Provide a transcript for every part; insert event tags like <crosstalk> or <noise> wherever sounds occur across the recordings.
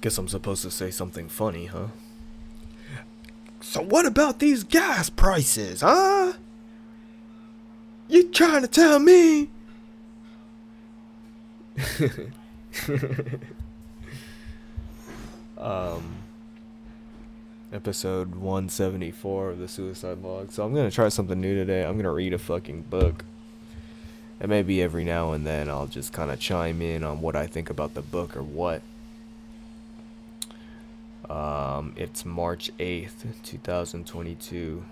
Guess I'm supposed to say something funny, huh? So what about these gas prices, huh? You trying to tell me? <laughs> um episode 174 of the suicide log. So I'm going to try something new today. I'm going to read a fucking book. And maybe every now and then I'll just kind of chime in on what I think about the book or what. Um, it's March 8th, 2022.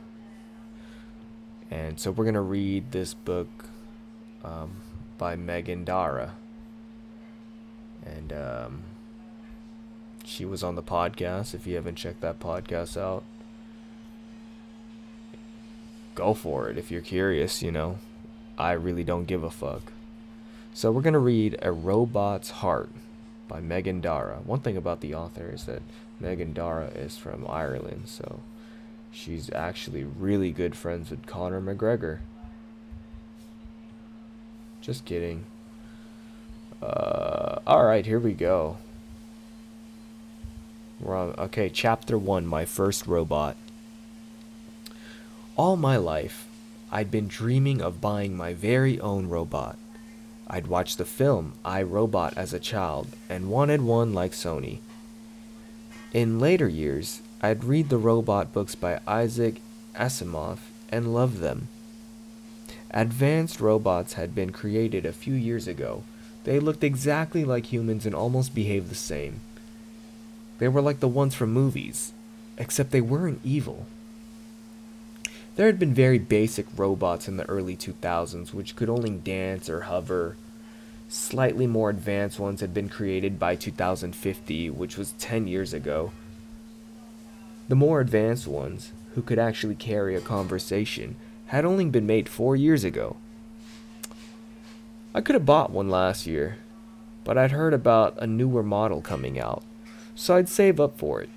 And so we're going to read this book um, by Megan Dara. And um, she was on the podcast. If you haven't checked that podcast out, go for it if you're curious, you know. I really don't give a fuck. So we're going to read A Robot's Heart by Megan Dara. One thing about the author is that Megan Dara is from Ireland, so she's actually really good friends with Conor McGregor. Just kidding. Uh, alright, here we go. We're on, okay, chapter 1 My First Robot. All my life, I'd been dreaming of buying my very own robot. I'd watched the film I Robot as a child and wanted one like Sonny. In later years, I'd read the robot books by Isaac Asimov and loved them. Advanced robots had been created a few years ago. They looked exactly like humans and almost behaved the same. They were like the ones from movies, except they weren't evil. There had been very basic robots in the early 2000s which could only dance or hover. Slightly more advanced ones had been created by 2050, which was 10 years ago. The more advanced ones, who could actually carry a conversation, had only been made 4 years ago. I could have bought one last year, but I'd heard about a newer model coming out so I'd save up for it.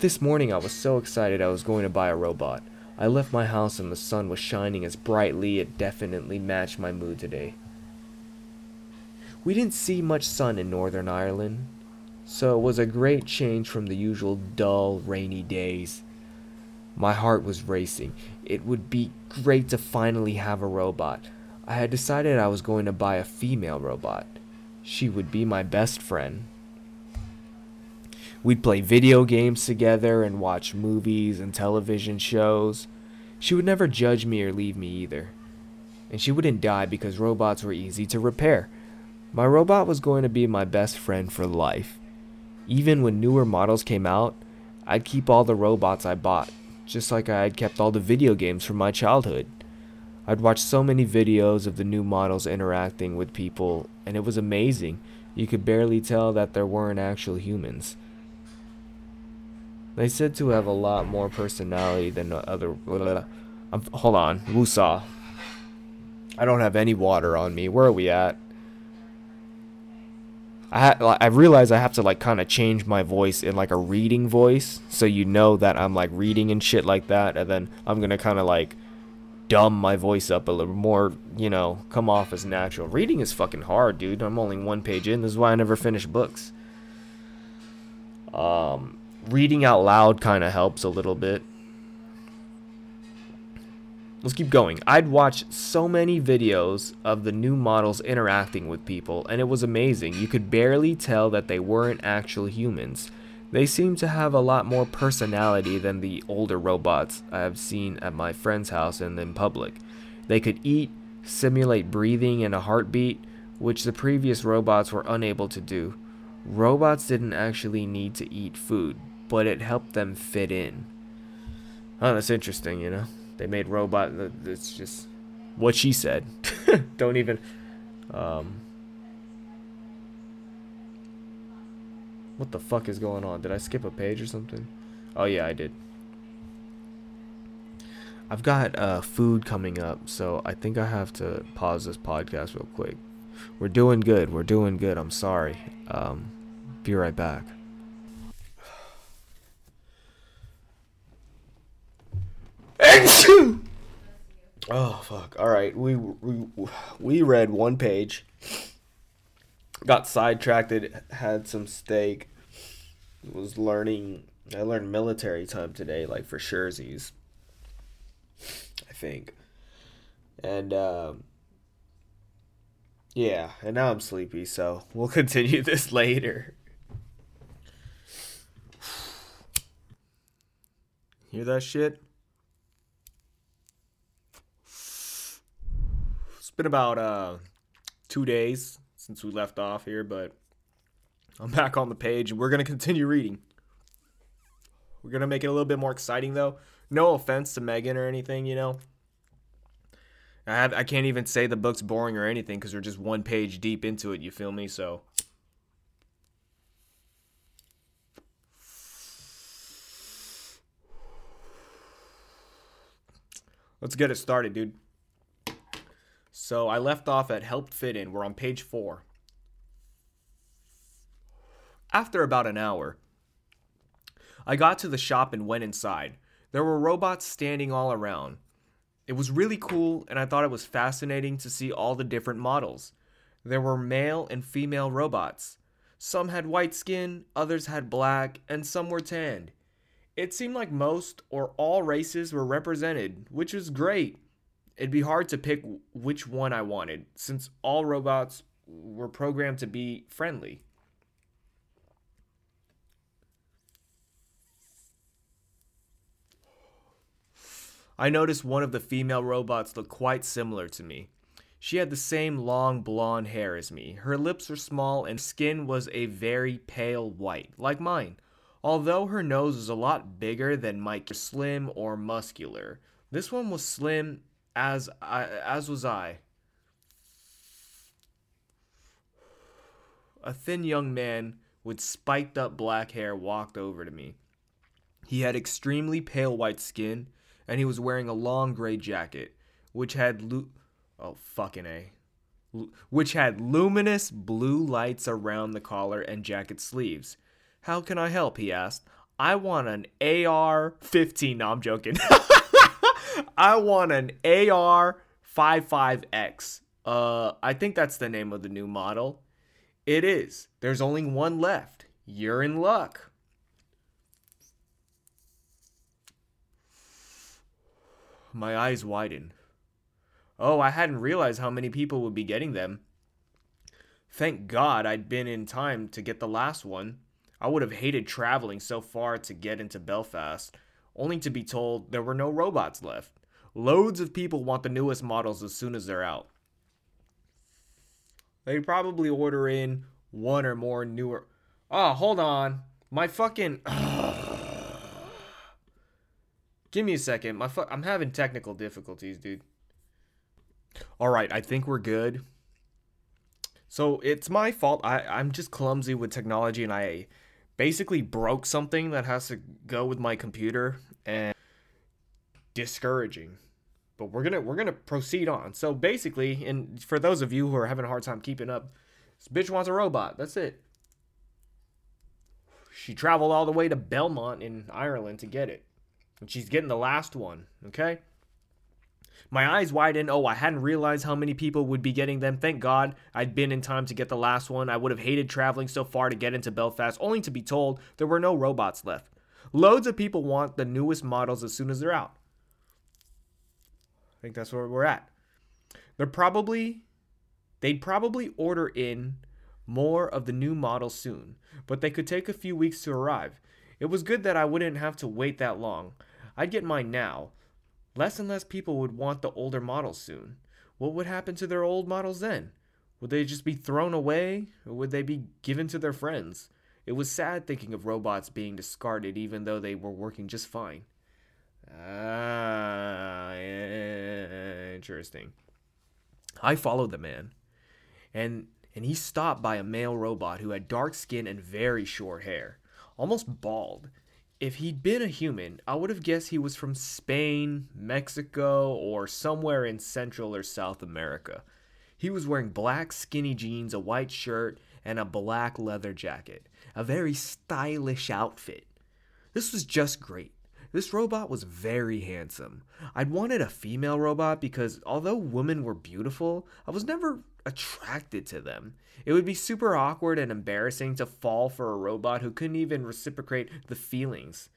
This morning I was so excited I was going to buy a robot. I left my house and the sun was shining as brightly, it definitely matched my mood today. We didn't see much sun in Northern Ireland, so it was a great change from the usual dull, rainy days. My heart was racing. It would be great to finally have a robot. I had decided I was going to buy a female robot. She would be my best friend. We'd play video games together and watch movies and television shows. She would never judge me or leave me either. And she wouldn't die because robots were easy to repair. My robot was going to be my best friend for life. Even when newer models came out, I'd keep all the robots I bought, just like I had kept all the video games from my childhood. I'd watch so many videos of the new models interacting with people, and it was amazing. You could barely tell that there weren't actual humans. They said to have a lot more personality than other. Blah, blah, blah. Um, hold on, Wusa. I don't have any water on me. Where are we at? I ha- I realize I have to like kind of change my voice in like a reading voice, so you know that I'm like reading and shit like that, and then I'm gonna kind of like dumb my voice up a little more, you know, come off as natural. Reading is fucking hard, dude. I'm only one page in. This is why I never finish books. Um, reading out loud kind of helps a little bit. Let's keep going. I'd watch so many videos of the new models interacting with people, and it was amazing. You could barely tell that they weren't actual humans. They seemed to have a lot more personality than the older robots I have seen at my friend's house and in public. They could eat, simulate breathing and a heartbeat, which the previous robots were unable to do. Robots didn't actually need to eat food, but it helped them fit in. Oh, that's interesting, you know? They made robot. It's just what she said. <laughs> Don't even. Um, what the fuck is going on? Did I skip a page or something? Oh, yeah, I did. I've got uh, food coming up, so I think I have to pause this podcast real quick. We're doing good. We're doing good. I'm sorry. Um, be right back. Oh fuck! All right, we we we read one page. Got sidetracked. Had some steak. was learning. I learned military time today, like for surezies. I think. And um, yeah, and now I'm sleepy, so we'll <laughs> continue this later. <sighs> Hear that shit? Been about uh two days since we left off here, but I'm back on the page and we're gonna continue reading. We're gonna make it a little bit more exciting though. No offense to Megan or anything, you know. I have I can't even say the book's boring or anything because we're just one page deep into it. You feel me? So. Let's get it started, dude. So I left off at helped fit in. We're on page four. After about an hour, I got to the shop and went inside. There were robots standing all around. It was really cool, and I thought it was fascinating to see all the different models. There were male and female robots. Some had white skin, others had black, and some were tanned. It seemed like most or all races were represented, which was great. It'd be hard to pick which one I wanted, since all robots were programmed to be friendly. I noticed one of the female robots looked quite similar to me. She had the same long blonde hair as me. Her lips were small and skin was a very pale white, like mine. Although her nose was a lot bigger than Mike's slim or muscular. This one was slim as I, as was I. A thin young man with spiked up black hair walked over to me. He had extremely pale white skin and he was wearing a long gray jacket, which had lu- oh fucking a, which had luminous blue lights around the collar and jacket sleeves. How can I help? He asked. I want an AR-15. No, I'm joking. <laughs> <laughs> I want an AR-55X. Uh, I think that's the name of the new model. It is. There's only one left. You're in luck. My eyes widened. Oh, I hadn't realized how many people would be getting them. Thank God I'd been in time to get the last one. I would have hated traveling so far to get into Belfast, only to be told there were no robots left. Loads of people want the newest models as soon as they're out. They probably order in one or more newer. Oh, hold on. My fucking. <sighs> Give me a second. My fu- I'm having technical difficulties, dude. All right, I think we're good. So it's my fault. I I'm just clumsy with technology, and I basically broke something that has to go with my computer, and discouraging. But we're gonna we're gonna proceed on. So basically, and for those of you who are having a hard time keeping up, this bitch wants a robot. That's it. She traveled all the way to Belmont in Ireland to get it. And she's getting the last one, okay? My eyes widened. Oh, I hadn't realized how many people would be getting them. Thank God I'd been in time to get the last one. I would have hated traveling so far to get into Belfast, only to be told there were no robots left. Loads of people want the newest models as soon as they're out. I think that's where we're at. They're probably, they'd probably order in more of the new models soon, but they could take a few weeks to arrive. It was good that I wouldn't have to wait that long. I'd get mine now. Less and less people would want the older models soon. What would happen to their old models then? Would they just be thrown away, or would they be given to their friends? It was sad thinking of robots being discarded even though they were working just fine. Ah, interesting. I followed the man, and and he stopped by a male robot who had dark skin and very short hair, almost bald if he'd been a human, I would have guessed he was from Spain, Mexico, or somewhere in Central or South America. He was wearing black skinny jeans, a white shirt, and a black leather jacket. A very stylish outfit. This was just great. This robot was very handsome. I'd wanted a female robot because although women were beautiful, I was never attracted to them. It would be super awkward and embarrassing to fall for a robot who couldn't even reciprocate the feelings.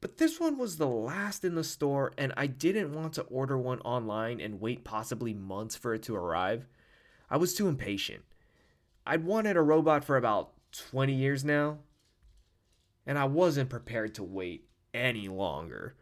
But this one was the last in the store, and I didn't want to order one online and wait possibly months for it to arrive. I was too impatient. I'd wanted a robot for about 20 years now, and I wasn't prepared to wait any longer.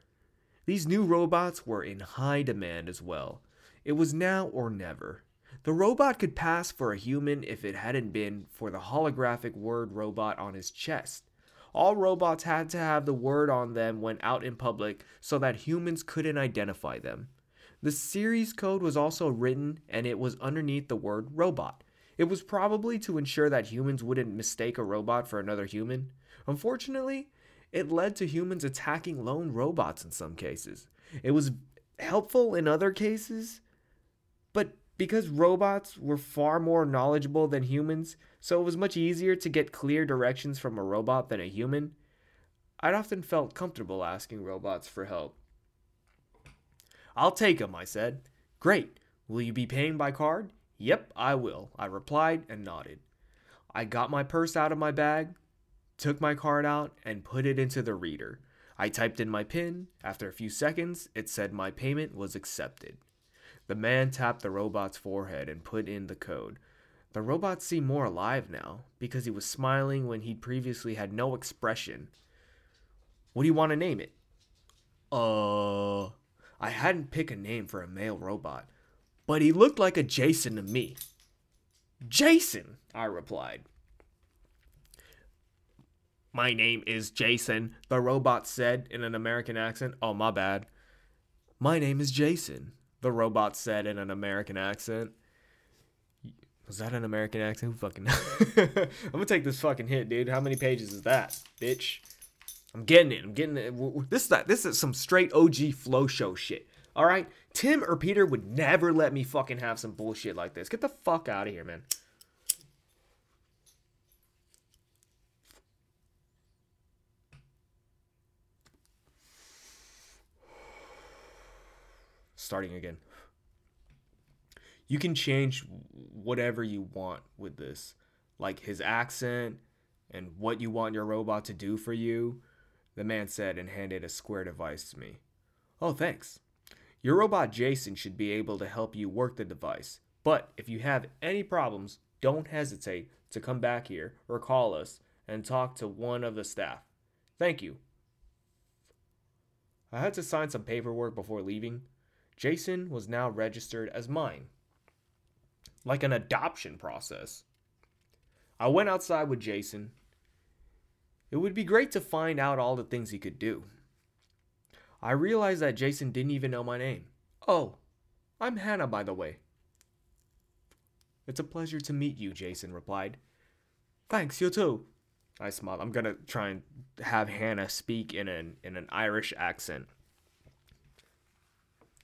These new robots were in high demand as well. It was now or never. The robot could pass for a human if it hadn't been for the holographic word robot on his chest. All robots had to have the word on them when out in public so that humans couldn't identify them. The series code was also written and it was underneath the word robot. It was probably to ensure that humans wouldn't mistake a robot for another human. Unfortunately, it led to humans attacking lone robots in some cases. It was helpful in other cases, but because robots were far more knowledgeable than humans, so it was much easier to get clear directions from a robot than a human, I'd often felt comfortable asking robots for help. I'll take 'em, I said. Great. Will you be paying by card? Yep, I will, I replied and nodded. I got my purse out of my bag, took my card out, and put it into the reader. I typed in my PIN. After a few seconds, it said my payment was accepted. The man tapped the robot's forehead and put in the code. The robot seemed more alive now because he was smiling when he'd previously had no expression. What do you want to name it? Uh, I hadn't picked a name for a male robot, but he looked like a Jason to me. Jason, I replied. My name is Jason, the robot said in an American accent. Oh, my bad. My name is Jason, the robot said in an American accent. Was that an American accent? Who fucking <laughs> I'm gonna take this fucking hit, dude. How many pages is that, bitch? I'm getting it. I'm getting it. This is. This is some straight OG flow show shit. All right, Tim or Peter would never let me fucking have some bullshit like this. Get the fuck out of here, man. Starting again. You can change whatever you want with this, like his accent and what you want your robot to do for you. The man said and handed a square device to me. Oh, thanks. Your robot Jason should be able to help you work the device. But if you have any problems, don't hesitate to come back here or call us and talk to one of the staff. Thank you. I had to sign some paperwork before leaving. Jason was now registered as mine, like an adoption process. I went outside with Jason. It would be great to find out all the things he could do. I realized that Jason didn't even know my name. Oh, I'm Hannah, by the way. It's a pleasure to meet you, Jason replied. Thanks, you too. I smiled. I'm gonna try and have Hannah speak in an in an Irish accent.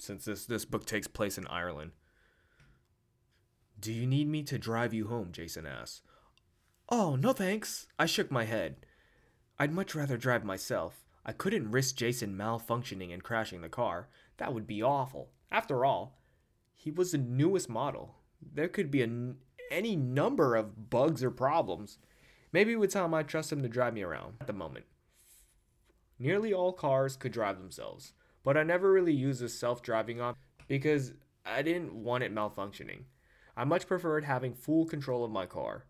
Since this, this book takes place in Ireland. Do you need me to drive you home? Jason asked. Oh, no thanks. I shook my head. I'd much rather drive myself. I couldn't risk Jason malfunctioning and crashing the car. That would be awful. After all, he was the newest model. There could be a, any number of bugs or problems. Maybe with time I'd trust him to drive me around at the moment. Nearly all cars could drive themselves, but I never really used this self driving option because I didn't want it malfunctioning. I much preferred having full control of my car.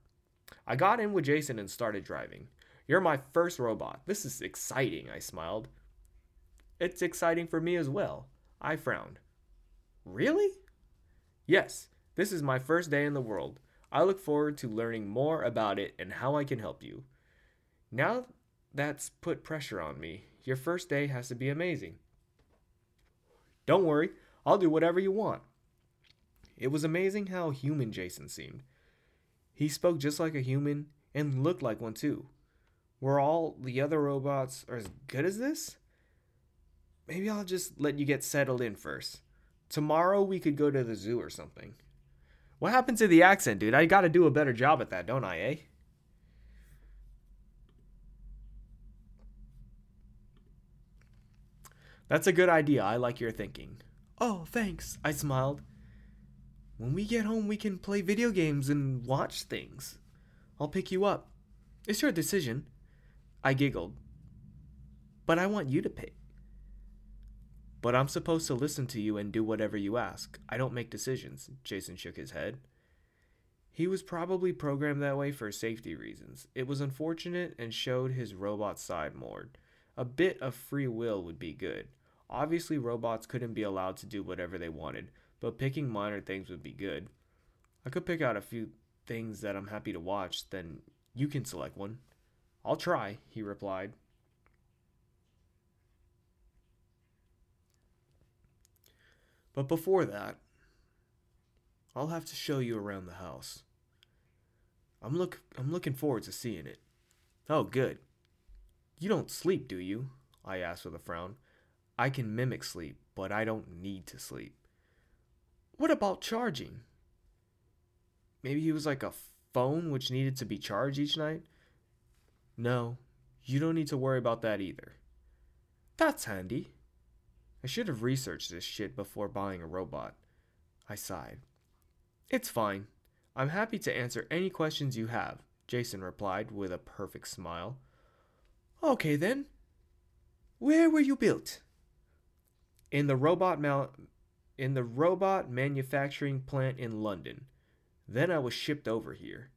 I got in with Jason and started driving. You're my first robot. This is exciting, I smiled. It's exciting for me as well. I frowned. Really? Yes, this is my first day in the world. I look forward to learning more about it and how I can help you. Now that's put pressure on me. Your first day has to be amazing. Don't worry, I'll do whatever you want. It was amazing how human Jason seemed. He spoke just like a human and looked like one too. Were all the other robots as good as this? Maybe I'll just let you get settled in first. Tomorrow we could go to the zoo or something. What happened to the accent, dude? I gotta do a better job at that, don't I, eh? That's a good idea. I like your thinking. Oh, thanks. I smiled. When we get home, we can play video games and watch things. I'll pick you up. It's your decision. I giggled. But I want you to pick. But I'm supposed to listen to you and do whatever you ask. I don't make decisions. Jason shook his head. He was probably programmed that way for safety reasons. It was unfortunate and showed his robot side more. A bit of free will would be good. Obviously, robots couldn't be allowed to do whatever they wanted, but picking minor things would be good. I could pick out a few things that I'm happy to watch, then you can select one. I'll try, he replied. But before that, I'll have to show you around the house. I'm look I'm looking forward to seeing it. Oh, good. You don't sleep, do you? I asked with a frown. I can mimic sleep, but I don't need to sleep. What about charging? Maybe he was like a phone which needed to be charged each night? No, you don't need to worry about that either. That's handy. I should have researched this shit before buying a robot. I sighed. It's fine. I'm happy to answer any questions you have, Jason replied with a perfect smile. Okay then. Where were you built? In the robot mal- in the robot manufacturing plant in London. Then I was shipped over here.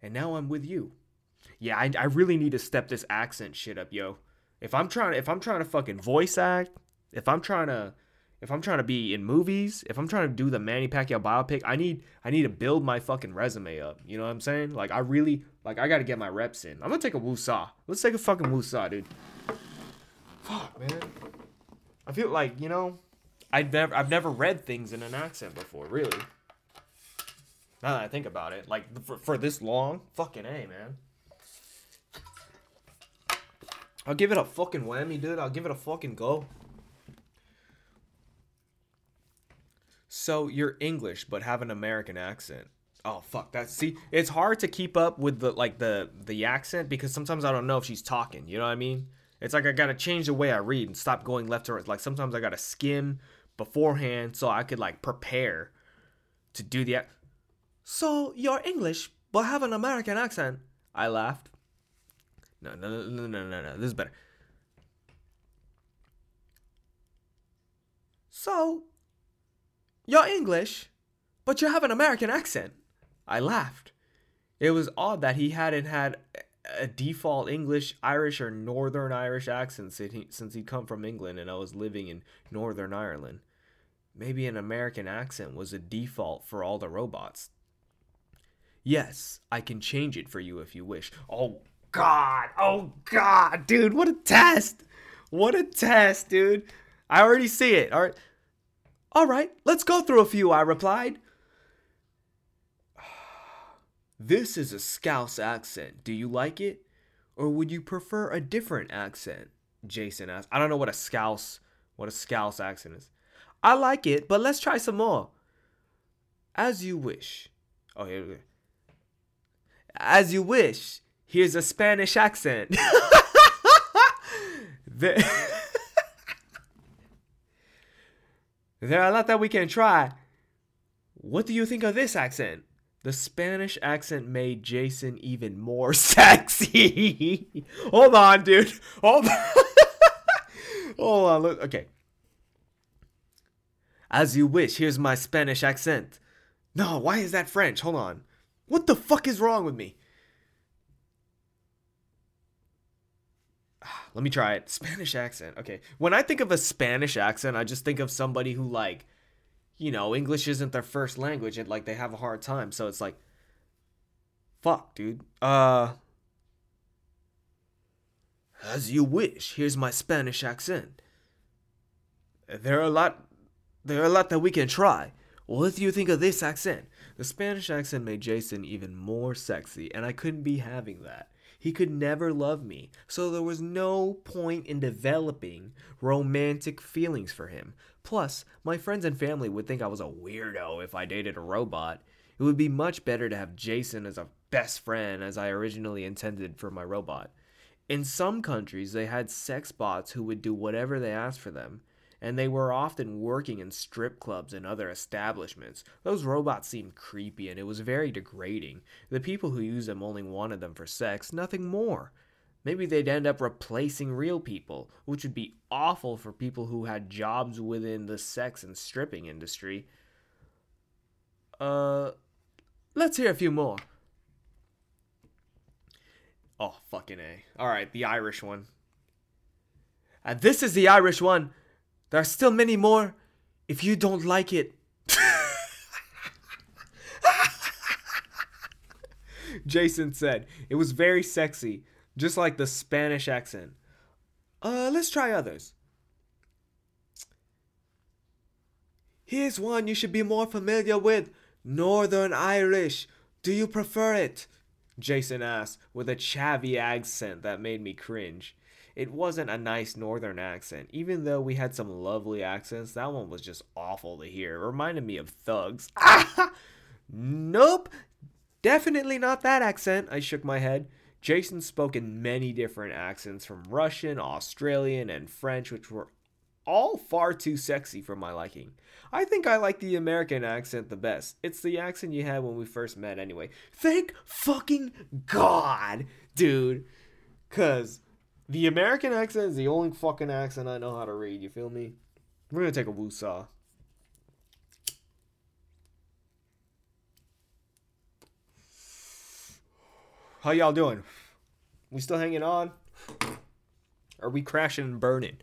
And now I'm with you. Yeah, I, I really need to step this accent shit up, yo. If I'm trying to if I'm trying to fucking voice act, if I'm trying to if I'm trying to be in movies, if I'm trying to do the Manny Pacquiao biopic, I need I need to build my fucking resume up. You know what I'm saying? Like I really like I gotta get my reps in. I'm gonna take a woosah. Let's take a fucking woosah, dude. Fuck, man. I feel like you know, I've never I've never read things in an accent before, really. Now that I think about it, like for, for this long, fucking a man. I'll give it a fucking whammy, dude. I'll give it a fucking go. So you're English but have an American accent. Oh fuck that. See, it's hard to keep up with the like the the accent because sometimes I don't know if she's talking. You know what I mean? It's like I gotta change the way I read and stop going left to right. Like sometimes I gotta skim beforehand so I could like prepare to do the. So you're English but have an American accent. I laughed. No, no, no, no, no, no. This is better. So you're English, but you have an American accent. I laughed. It was odd that he hadn't had a default English, Irish, or Northern Irish accent since he'd come from England and I was living in Northern Ireland. Maybe an American accent was a default for all the robots. Yes, I can change it for you if you wish. Oh, God. Oh, God, dude. What a test. What a test, dude. I already see it. All right. All right, let's go through a few, I replied. This is a Scouse accent. Do you like it? Or would you prefer a different accent? Jason asked. I don't know what a Scouse what a Scouse accent is. I like it, but let's try some more. As you wish. Oh, here we go. As you wish. Here's a Spanish accent. <laughs> the- <laughs> There are a lot that we can try. What do you think of this accent? The Spanish accent made Jason even more <laughs> sexy. Hold on, dude. Hold on. <laughs> Hold on. Look. Okay. As you wish. Here's my Spanish accent. No, why is that French? Hold on. What the fuck is wrong with me? <sighs> Let me try it. Spanish accent. Okay. When I think of a Spanish accent, I just think of somebody who like, you know, English isn't their first language and like they have a hard time. So it's like fuck, dude. Uh as you wish. Here's my Spanish accent. There are a lot there are a lot that we can try. What do you think of this accent? The Spanish accent made Jason even more sexy, and I couldn't be having that. He could never love me, so there was no point in developing romantic feelings for him. Plus, my friends and family would think I was a weirdo if I dated a robot. It would be much better to have Jason as a best friend as I originally intended for my robot. In some countries, they had sex bots who would do whatever they asked for them, and they were often working in strip clubs and other establishments. Those robots seemed creepy and it was very degrading. The people who used them only wanted them for sex, nothing more. Maybe they'd end up replacing real people, which would be awful for people who had jobs within the sex and stripping industry. Uh, let's hear a few more. Oh, fucking A. Alright, the Irish one. And this is the Irish one. There are still many more. If you don't like it. Jason said, it was very sexy, just like the Spanish accent. Uh, let's try others. Here's one you should be more familiar with Northern Irish. Do you prefer it? Jason asked, with a chavvy accent that made me cringe. It wasn't a nice northern accent. Even though we had some lovely accents, that one was just awful to hear. It reminded me of thugs. Ah! nope, definitely not that accent. I shook my head. Jason spoke in many different accents from Russian, Australian, and French, which were all far too sexy for my liking. I think I like the American accent the best. It's the accent you had when we first met, anyway. Thank fucking God, dude. Because the American accent is the only fucking accent I know how to read, you feel me? We're gonna take a woosah. How y'all doing? We still hanging on? Are we crashing and burning?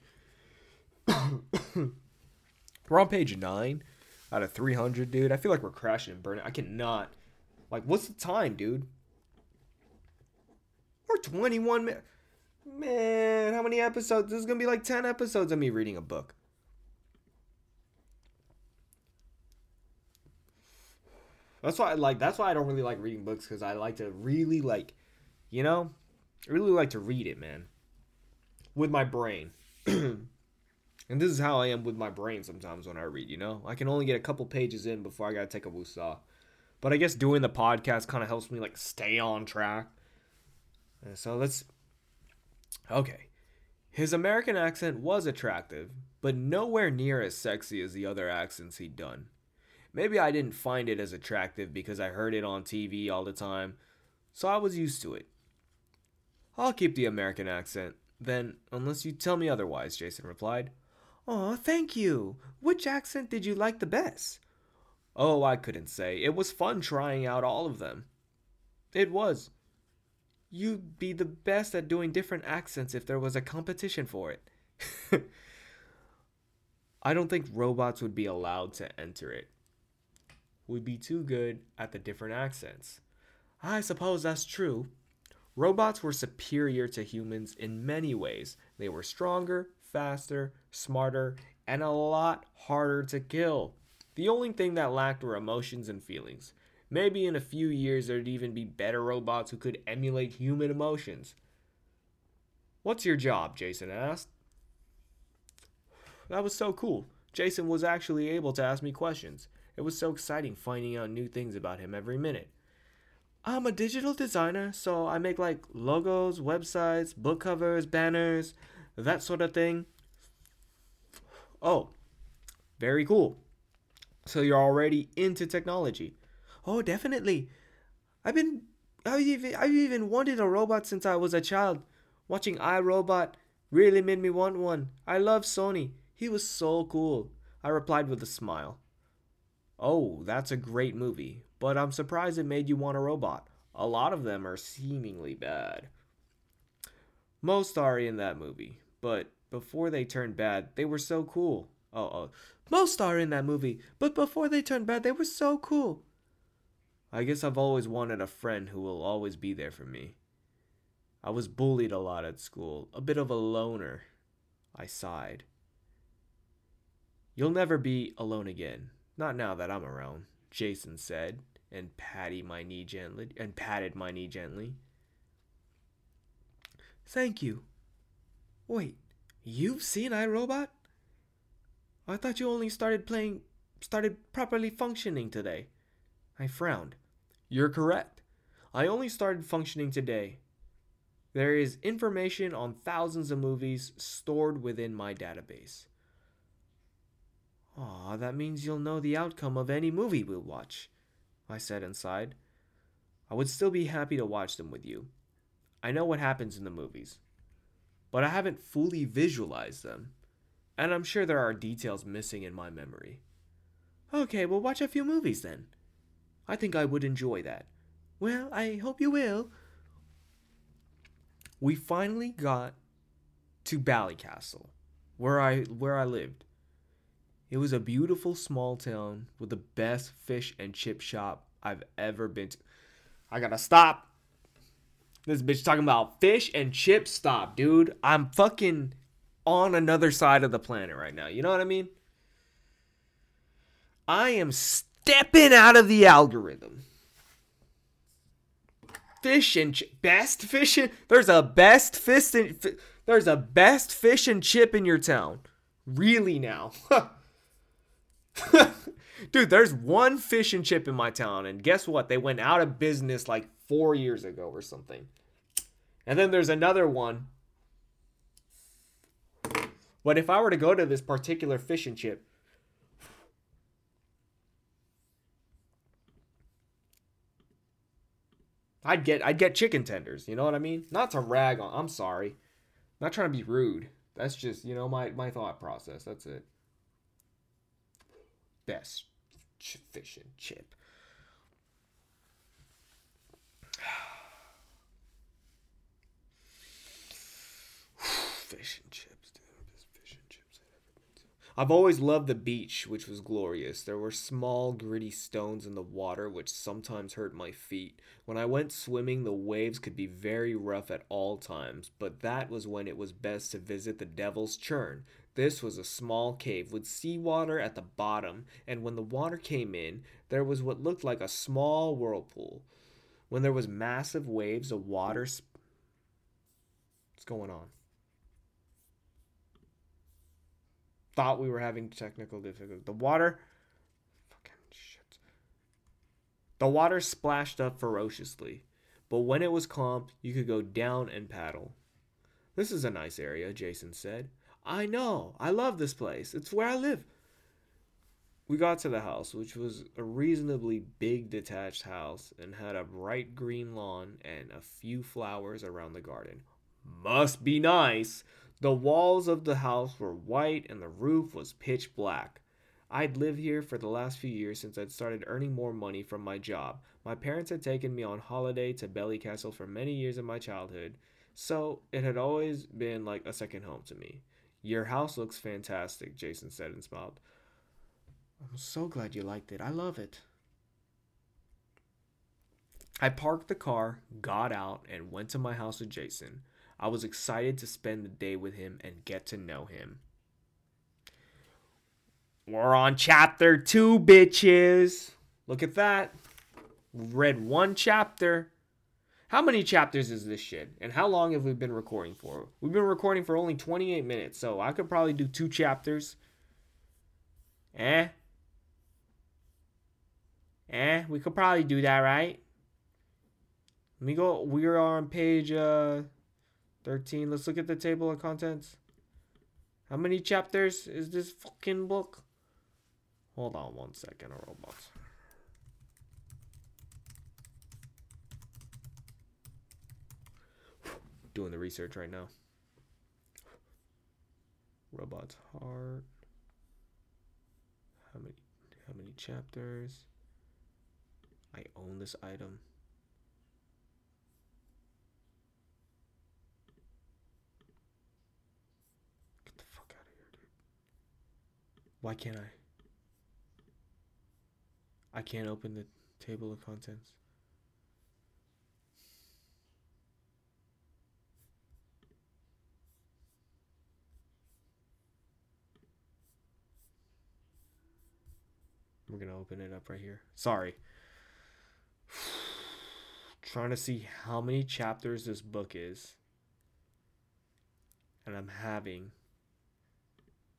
<coughs> we're on page nine out of 300, dude. I feel like we're crashing and burning. I cannot. Like, what's the time, dude? We're 21 minutes. Man, how many episodes? This is gonna be like 10 episodes of me reading a book. That's why I like. That's why I don't really like reading books because I like to really like, you know, I really like to read it, man, with my brain. <clears throat> and this is how I am with my brain sometimes when I read. You know, I can only get a couple pages in before I gotta take a woosah. But I guess doing the podcast kind of helps me like stay on track. So let's Okay. His American accent was attractive, but nowhere near as sexy as the other accents he'd done. Maybe I didn't find it as attractive because I heard it on TV all the time, so I was used to it. I'll keep the American accent, then, unless you tell me otherwise, Jason replied. Oh, thank you. Which accent did you like the best? Oh, I couldn't say. It was fun trying out all of them. It was you'd be the best at doing different accents if there was a competition for it. <laughs> I don't think robots would be allowed to enter it. We'd be too good at the different accents. I suppose that's true. Robots were superior to humans in many ways. They were stronger, faster, smarter, and a lot harder to kill. The only thing that lacked were emotions and feelings. Maybe in a few years there'd even be better robots who could emulate human emotions. What's your job? Jason asked. That was so cool. Jason was actually able to ask me questions. It was so exciting finding out new things about him every minute. I'm a digital designer, so I make like logos, websites, book covers, banners, that sort of thing. Oh, very cool. So you're already into technology. Oh, definitely. I've been I've even I've even wanted a robot since I was a child. Watching iRobot really made me want one. I love Sonny. He was so cool. I replied with a smile. Oh, that's a great movie, but I'm surprised it made you want a robot. A lot of them are seemingly bad. Most are in that movie, but before they turned bad, they were so cool. Oh, oh. Most are in that movie, but before they turned bad, they were so cool. I guess I've always wanted a friend who will always be there for me. I was bullied a lot at school, a bit of a loner. I sighed. You'll never be alone again. Not now that I'm around, Jason said, and patted my knee gently and patted my knee gently. Thank you. Wait, you've seen iRobot? I thought you only started playing started properly functioning today. I frowned. You're correct. I only started functioning today. There is information on thousands of movies stored within my database. Aw, that means you'll know the outcome of any movie we'll watch, I said inside. I would still be happy to watch them with you. I know what happens in the movies, but I haven't fully visualized them, and I'm sure there are details missing in my memory. Okay, we'll watch a few movies then. I think I would enjoy that. Well, I hope you will. We finally got to Ballycastle, where I where I lived. It was a beautiful small town with the best fish and chip shop I've ever been to. I gotta stop. This bitch talking about fish and chips. Stop, dude. I'm fucking on another side of the planet right now. You know what I mean? I am stepping out of the algorithm. Fish and ch- best fish. And, there's a best fish and there's a best fish and chip in your town. Really now? <laughs> Dude, there's one fish and chip in my town, and guess what? They went out of business like four years ago or something. And then there's another one. But if I were to go to this particular fish and chip, I'd get I'd get chicken tenders, you know what I mean? Not to rag on. I'm sorry. not trying to be rude. That's just, you know, my my thought process. That's it. Best fish and chip. <sighs> fish and chips, dude. Best fish and chips I've ever been to. I've always loved the beach, which was glorious. There were small, gritty stones in the water, which sometimes hurt my feet. When I went swimming, the waves could be very rough at all times, but that was when it was best to visit the Devil's Churn. This was a small cave with seawater at the bottom, and when the water came in, there was what looked like a small whirlpool. When there was massive waves of water. Sp- What's going on? Thought we were having technical difficulties. The water. Fucking shit. The water splashed up ferociously, but when it was calm, you could go down and paddle. This is a nice area, Jason said. I know. I love this place. It's where I live. We got to the house, which was a reasonably big detached house and had a bright green lawn and a few flowers around the garden. Must be nice. The walls of the house were white and the roof was pitch black. I'd lived here for the last few years since I'd started earning more money from my job. My parents had taken me on holiday to Ballycastle for many years of my childhood, so it had always been like a second home to me. Your house looks fantastic, Jason said and smiled. I'm so glad you liked it. I love it. I parked the car, got out, and went to my house with Jason. I was excited to spend the day with him and get to know him. We're on chapter two, bitches. Look at that. Read one chapter. How many chapters is this shit? And how long have we been recording for? We've been recording for only 28 minutes, so I could probably do two chapters. Eh? Eh? We could probably do that, right? Let me go. We are on page uh, 13. Let's look at the table of contents. How many chapters is this fucking book? Hold on one second, robots. Doing the research right now. Robot's heart. How many how many chapters? I own this item. Get the fuck out of here, dude. Why can't I? I can't open the table of contents. We're gonna open it up right here. Sorry. <sighs> Trying to see how many chapters this book is. And I'm having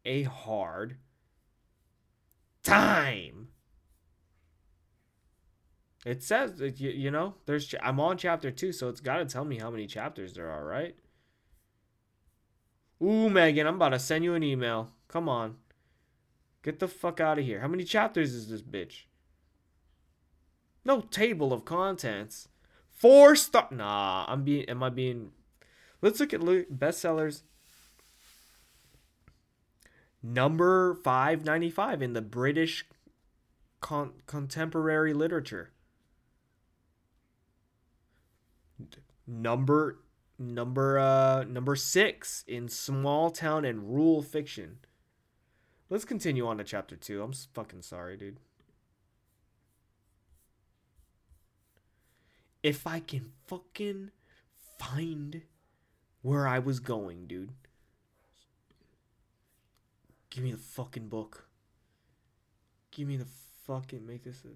a hard time. It says you, you know, there's I'm on chapter 2, so it's got to tell me how many chapters there are, right? Ooh, Megan, I'm about to send you an email. Come on. Get the fuck out of here. How many chapters is this bitch? No table of contents. Four star. Nah, I'm being. Am I being? Let's look at bestsellers. Number five ninety five in the British con- contemporary literature. Number number uh number six in small town and rural fiction. Let's continue on to chapter two. I'm fucking sorry, dude. If I can fucking find where I was going, dude. Give me the fucking book. Give me the fucking make this a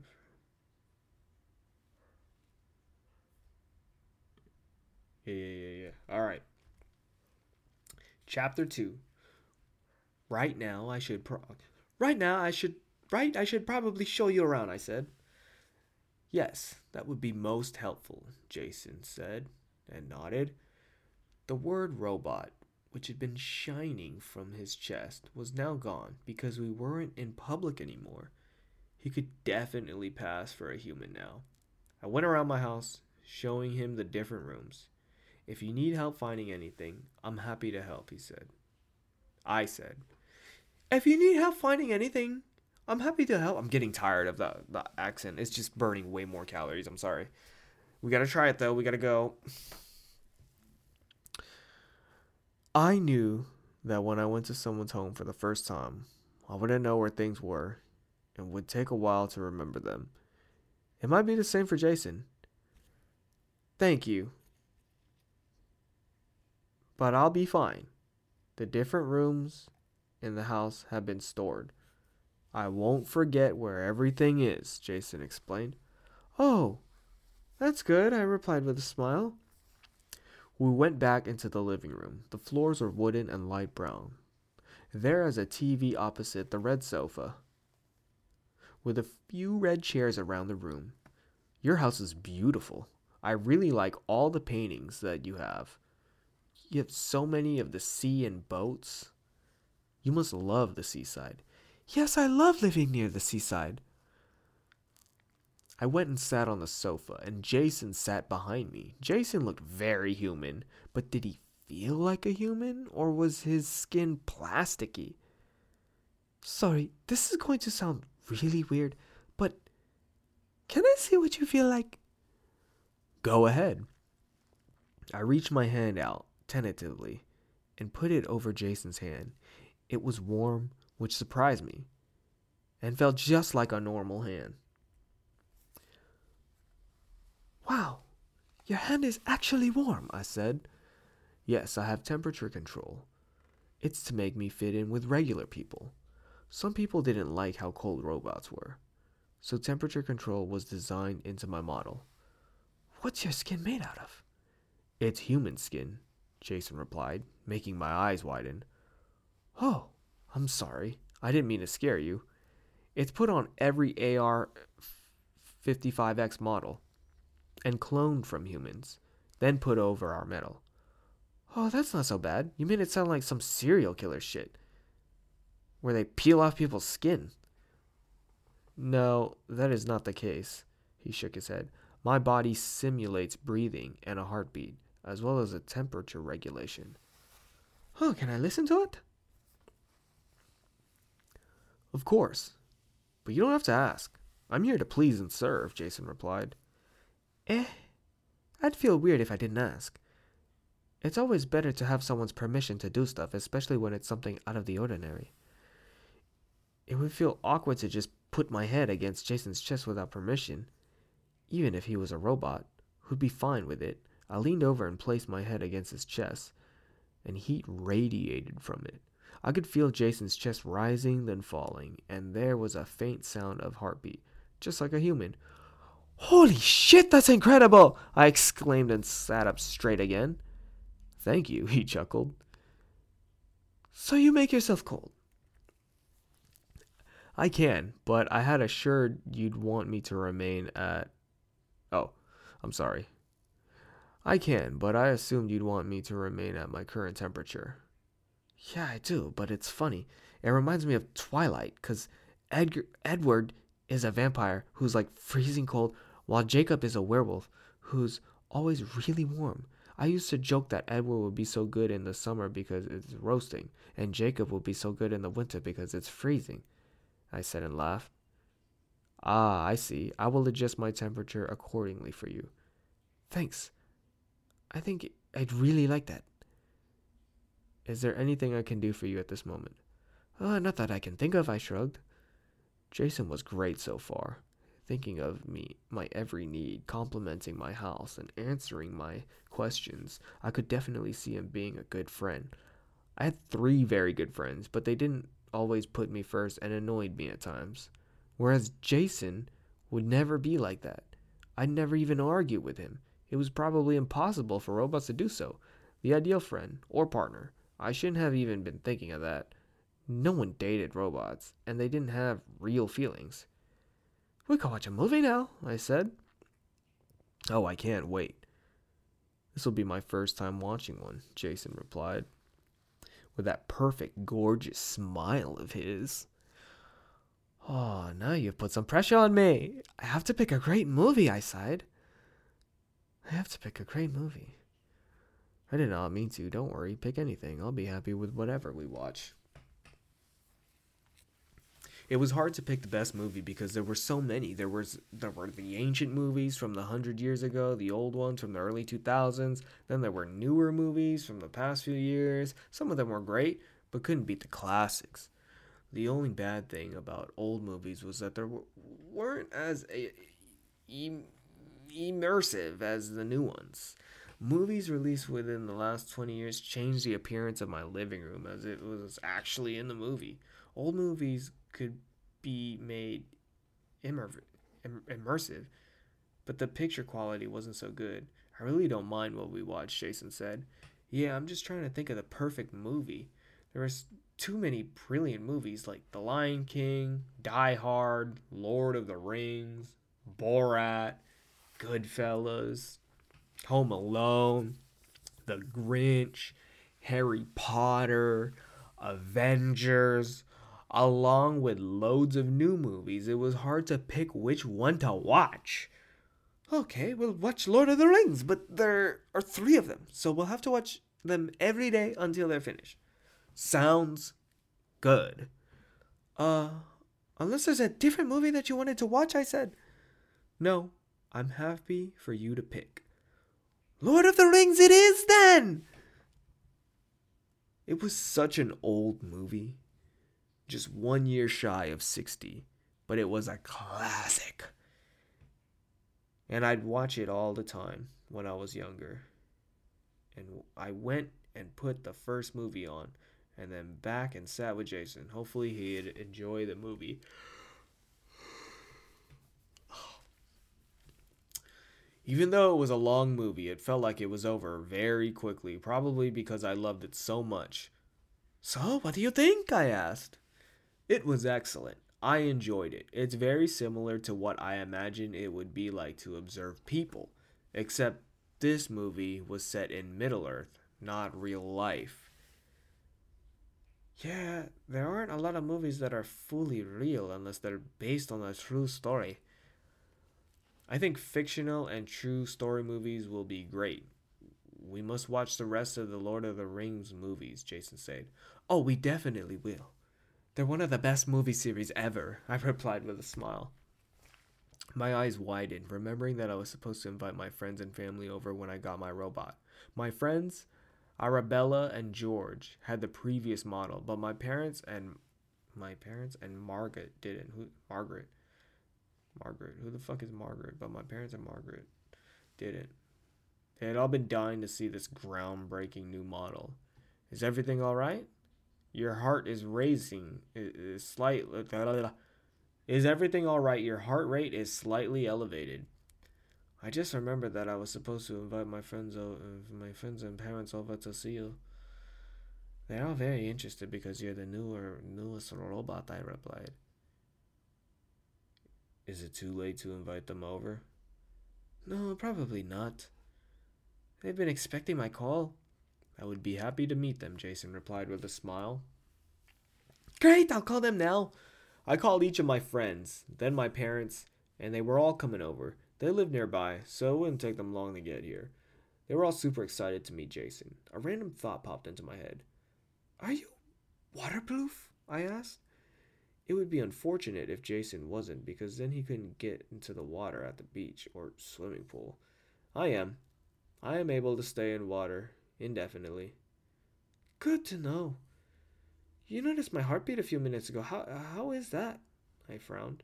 Yeah, yeah, yeah, yeah. All right. Chapter 2. Right now, I should pro- Right now, I should right, I should probably show you around, I said. Yes, that would be most helpful, Jason said and nodded. The word robot, which had been shining from his chest, was now gone because we weren't in public anymore. He could definitely pass for a human now. I went around my house, showing him the different rooms. If you need help finding anything, I'm happy to help, he said. I said, If you need help finding anything, I'm happy to help. I'm getting tired of the, the accent. It's just burning way more calories. I'm sorry. We gotta try it though. We gotta go. I knew that when I went to someone's home for the first time, I wouldn't know where things were and would take a while to remember them. It might be the same for Jason. Thank you, but I'll be fine. The different rooms in the house have been stored. I won't forget where everything is, Jason explained. Oh, that's good, I replied with a smile. We went back into the living room. The floors are wooden and light brown. There is a TV opposite the red sofa, with a few red chairs around the room. Your house is beautiful. I really like all the paintings that you have. You have so many of the sea and boats. You must love the seaside. Yes, I love living near the seaside. I went and sat on the sofa, and Jason sat behind me. Jason looked very human, but did he feel like a human, or was his skin plasticky? Sorry, this is going to sound really weird, but can I see what you feel like? Go ahead. I reached my hand out tentatively and put it over Jason's hand. It was warm, which surprised me, and felt just like a normal hand. Wow, your hand is actually warm, I said. Yes, I have temperature control. It's to make me fit in with regular people. Some people didn't like how cold robots were, so temperature control was designed into my model. What's your skin made out of? It's human skin, Jason replied, making my eyes widen. Oh, I'm sorry. I didn't mean to scare you. It's put on every AR 55X model and cloned from humans, then put over our metal. Oh, that's not so bad. You made it sound like some serial killer shit where they peel off people's skin. No, that is not the case. He shook his head. My body simulates breathing and a heartbeat as well as a temperature regulation. Oh, can I listen to it? Of course. But you don't have to ask. I'm here to please and serve, Jason replied. Eh, I'd feel weird if I didn't ask. It's always better to have someone's permission to do stuff, especially when it's something out of the ordinary. It would feel awkward to just put my head against Jason's chest without permission. Even if he was a robot, who'd be fine with it, I leaned over and placed my head against his chest, and heat radiated from it. I could feel Jason's chest rising, then falling, and there was a faint sound of heartbeat, just like a human. Holy shit, that's incredible! I exclaimed and sat up straight again. Thank you, <laughs> he chuckled. So you make yourself cold? I can, but I had assured you'd want me to remain at. Oh, I'm sorry. I can, but I assumed you'd want me to remain at my current temperature. Yeah, I do, but it's funny. It reminds me of Twilight, because Edgar Edward is a vampire who's like freezing cold, while Jacob is a werewolf who's always really warm. I used to joke that Edward would be so good in the summer because it's roasting, and Jacob would be so good in the winter because it's freezing. I said and laughed. Ah, I see. I will adjust my temperature accordingly for you. Thanks. I think I'd really like that. Is there anything I can do for you at this moment? Uh, not that I can think of, I shrugged. Jason was great so far, thinking of me, my every need, complimenting my house, and answering my questions. I could definitely see him being a good friend. I had three very good friends, but they didn't always put me first and annoyed me at times. Whereas Jason would never be like that. I'd never even argue with him. It was probably impossible for robots to do so. The ideal friend or partner. I shouldn't have even been thinking of that. No one dated robots, and they didn't have real feelings. We can watch a movie now, I said. Oh, I can't wait. This will be my first time watching one, Jason replied, with that perfect, gorgeous smile of his. Oh, now you've put some pressure on me. I have to pick a great movie, I sighed. I have to pick a great movie. I did not mean to. Don't worry. Pick anything. I'll be happy with whatever we watch. It was hard to pick the best movie because there were so many. There was there were the ancient movies from the 100 years ago, the old ones from the early 2000s, then there were newer movies from the past few years. Some of them were great, but couldn't beat the classics. The only bad thing about old movies was that they weren't as immersive as the new ones. Movies released within the last 20 years changed the appearance of my living room as it was actually in the movie. Old movies could be made immer- immersive, but the picture quality wasn't so good. I really don't mind what we watched, Jason said. Yeah, I'm just trying to think of the perfect movie. There was too many brilliant movies like The Lion King, Die Hard, Lord of the Rings, Borat, Goodfellas, Home Alone, The Grinch, Harry Potter, Avengers, along with loads of new movies. It was hard to pick which one to watch. Okay, we'll watch Lord of the Rings, but there are three of them, so we'll have to watch them every day until they're finished. Sounds good. Uh, unless there's a different movie that you wanted to watch, I said. No, I'm happy for you to pick. Lord of the Rings it is then! It was such an old movie. Just one year shy of 60, but it was a classic. And I'd watch it all the time when I was younger. And I went and put the first movie on and then back and sat with Jason. Hopefully, he'd enjoy the movie. <sighs> Even though it was a long movie, it felt like it was over very quickly, probably because I loved it so much. So, what do you think? I asked. It was excellent. I enjoyed it. It's very similar to what I imagine it would be like to observe people, except this movie was set in Middle Earth, not real life. Yeah, there aren't a lot of movies that are fully real unless they're based on a true story. I think fictional and true story movies will be great. We must watch the rest of the Lord of the Rings movies, Jason said. Oh, we definitely will. They're one of the best movie series ever, <laughs> I replied with a smile. My eyes widened, remembering that I was supposed to invite my friends and family over when I got my robot. My friends, Arabella and George had the previous model, but my parents and my parents and Margaret didn't. Who Margaret? Margaret. Who the fuck is Margaret? But my parents and Margaret didn't. They had all been dying to see this groundbreaking new model. Is everything all right? Your heart is racing. Is slightly. Is everything all right? Your heart rate is slightly elevated. I just remembered that I was supposed to invite my friends over, my friends and parents over to see you. They are very interested because you're the newer, newest robot, I replied. Is it too late to invite them over? No, probably not. They've been expecting my call. I would be happy to meet them, Jason replied with a smile. Great, I'll call them now. I called each of my friends, then my parents, and they were all coming over. They live nearby, so it wouldn't take them long to get here. They were all super excited to meet Jason. A random thought popped into my head. Are you waterproof? I asked. It would be unfortunate if Jason wasn't, because then he couldn't get into the water at the beach or swimming pool. I am. I am able to stay in water indefinitely. Good to know. You noticed my heartbeat a few minutes ago. How, how is that? I frowned.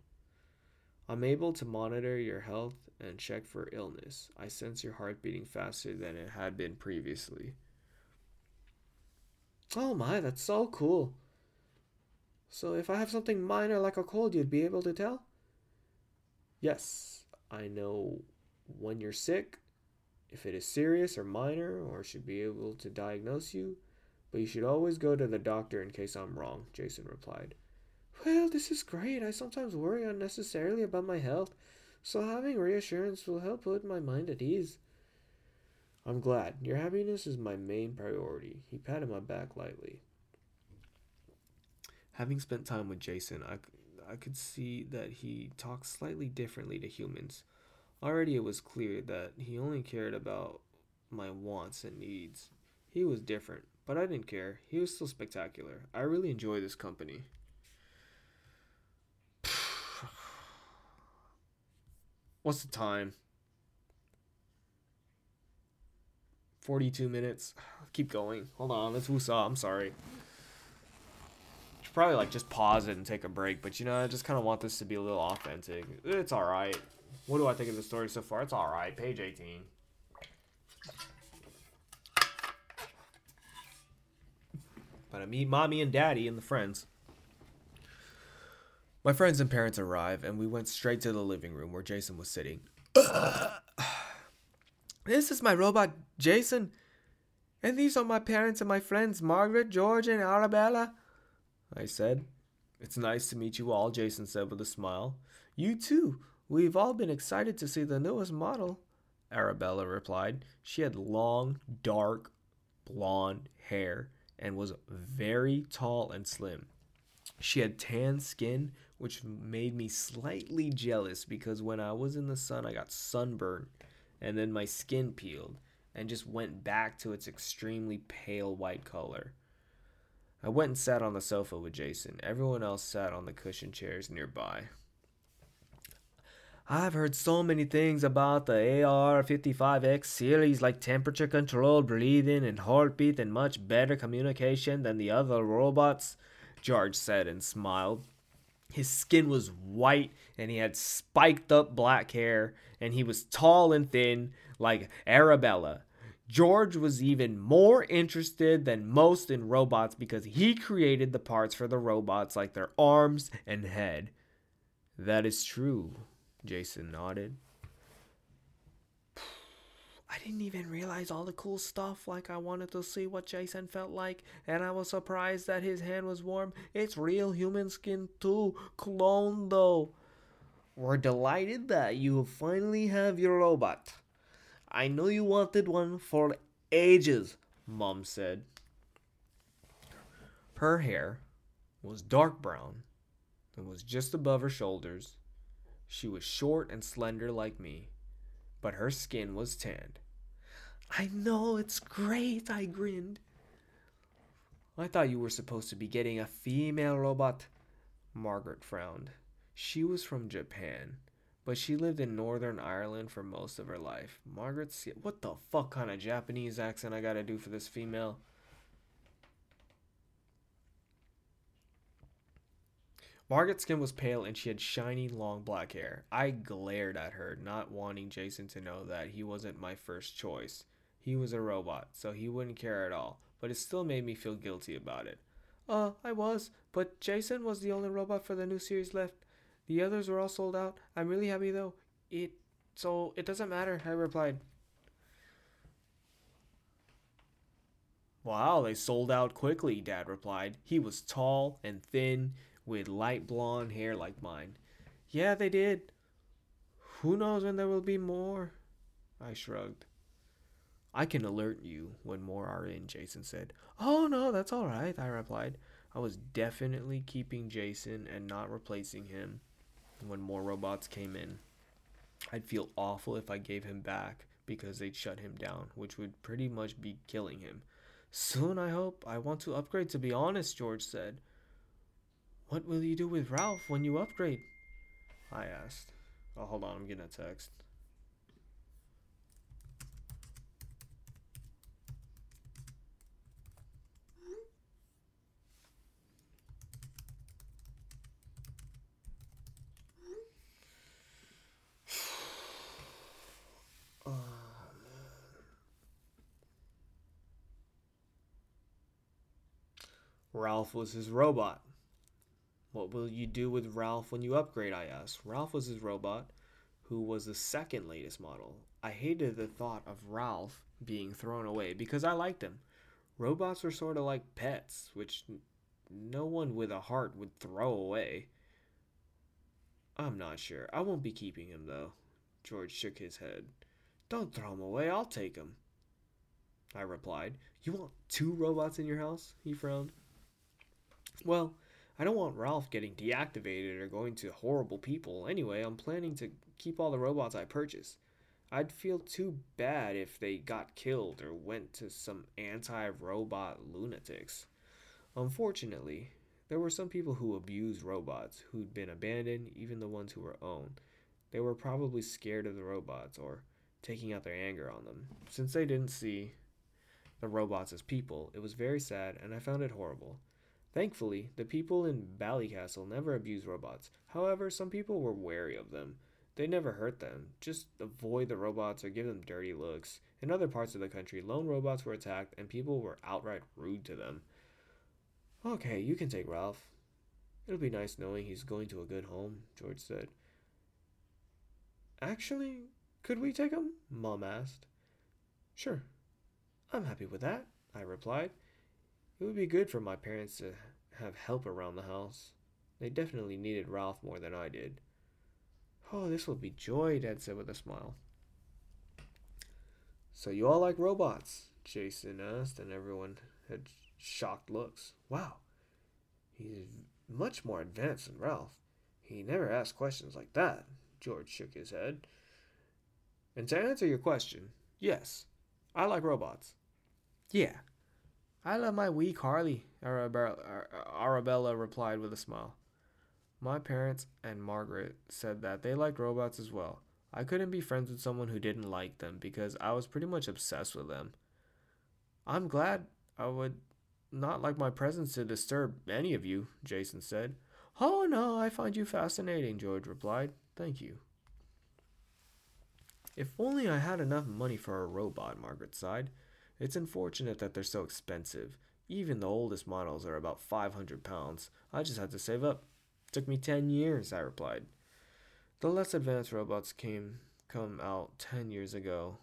I'm able to monitor your health and check for illness. I sense your heart beating faster than it had been previously. Oh my, that's so cool. So if I have something minor like a cold, you'd be able to tell? Yes, I know when you're sick, if it is serious or minor, or should be able to diagnose you, but you should always go to the doctor in case I'm wrong, Jason replied. Well, this is great. I sometimes worry unnecessarily about my health, so having reassurance will help put my mind at ease. I'm glad. Your happiness is my main priority. He patted my back lightly. Having spent time with Jason, I, I could see that he talks slightly differently to humans. Already it was clear that he only cared about my wants and needs. He was different, but I didn't care. He was still spectacular. I really enjoy this company. <sighs> What's the time? 42 minutes. <sighs> Keep going. Hold on. Let's woosah. I'm sorry. Should probably like just pause it and take a break, but you know, I just kind of want this to be a little authentic. It's all right. What do I think of the story so far? It's all right. Page 18. But I meet mommy and daddy and the friends. My friends and parents arrive, and we went straight to the living room where Jason was sitting. <clears throat> this is my robot, Jason. And these are my parents and my friends, Margaret, George, and Arabella. I said. It's nice to meet you all, Jason said with a smile. You too. We've all been excited to see the newest model. Arabella replied. She had long, dark, blonde hair and was very tall and slim. She had tan skin which made me slightly jealous because when I was in the sun, I got sunburned and then my skin peeled and just went back to its extremely pale white color. I went and sat on the sofa with Jason. Everyone else sat on the cushion chairs nearby. I've heard so many things about the AR 55X series, like temperature control, breathing, and heartbeat, and much better communication than the other robots, George said and smiled. His skin was white and he had spiked up black hair and he was tall and thin like Arabella. George was even more interested than most in robots because he created the parts for the robots like their arms and head. That is true, Jason nodded. I didn't even realize all the cool stuff. Like, I wanted to see what Jason felt like, and I was surprised that his hand was warm. It's real human skin, too. Clone, though. We're delighted that you finally have your robot. I know you wanted one for ages, Mom said. Her hair was dark brown and was just above her shoulders. She was short and slender like me, but her skin was tanned. I know, it's great, I grinned. I thought you were supposed to be getting a female robot. Margaret frowned. She was from Japan, but she lived in Northern Ireland for most of her life. Margaret, What the fuck kind of Japanese accent I gotta do for this female? Margaret's skin was pale and she had shiny, long black hair. I glared at her, not wanting Jason to know that he wasn't my first choice. He was a robot, so he wouldn't care at all, but it still made me feel guilty about it. Uh, I was, but Jason was the only robot for the new series left. The others were all sold out. I'm really happy though. It so it doesn't matter, I replied. Wow, they sold out quickly, Dad replied. He was tall and thin, with light blonde hair like mine. Yeah, they did. Who knows when there will be more? I shrugged. I can alert you when more are in, Jason said. Oh, no, that's all right, I replied. I was definitely keeping Jason and not replacing him when more robots came in. I'd feel awful if I gave him back because they'd shut him down, which would pretty much be killing him. Soon, I hope. I want to upgrade, to be honest, George said. What will you do with Ralph when you upgrade? I asked. Oh, hold on, I'm getting a text. <sighs> Oh, Ralph was his robot. What will you do with Ralph when you upgrade? I asked. Ralph was his robot, who was the second latest model. I hated the thought of Ralph being thrown away because I liked him. Robots were sort of like pets, which no one with a heart would throw away. I'm not sure. I won't be keeping him, though. George shook his head. Don't throw him away. I'll take him. I replied. You want two robots in your house? He frowned. Well, I don't want Ralph getting deactivated or going to horrible people. Anyway, I'm planning to keep all the robots I purchase. I'd feel too bad if they got killed or went to some anti robot lunatics. Unfortunately, there were some people who abused robots who'd been abandoned, even the ones who were owned. They were probably scared of the robots or taking out their anger on them. Since they didn't see the robots as people, it was very sad and I found it horrible. Thankfully, the people in Ballycastle never abused robots. However, some people were wary of them. They never hurt them, just avoid the robots or give them dirty looks. In other parts of the country, lone robots were attacked and people were outright rude to them. Okay, you can take Ralph. It'll be nice knowing he's going to a good home, George said. Actually, could we take him? Mom asked. Sure. I'm happy with that, I replied. It would be good for my parents to have help around the house. They definitely needed Ralph more than I did. Oh, this will be joy, Dad said with a smile. So you all like robots? Jason asked, and everyone had shocked looks. Wow, he's much more advanced than Ralph. He never asked questions like that. George shook his head. And to answer your question, yes, I like robots. Yeah, I love my wee Arabella, Arabella replied with a smile. My parents and Margaret said that they liked robots as well. I couldn't be friends with someone who didn't like them because I was pretty much obsessed with them. I'm glad I would not like my presence to disturb any of you, Jason said. Oh, no, I find you fascinating, George replied. Thank you. If only I had enough money for a robot, Margaret sighed. It's unfortunate that they're so expensive. Even the oldest models are about 500 pounds. I just had to save up. Took me 10 years, I replied. The less advanced robots came come out 10 years ago.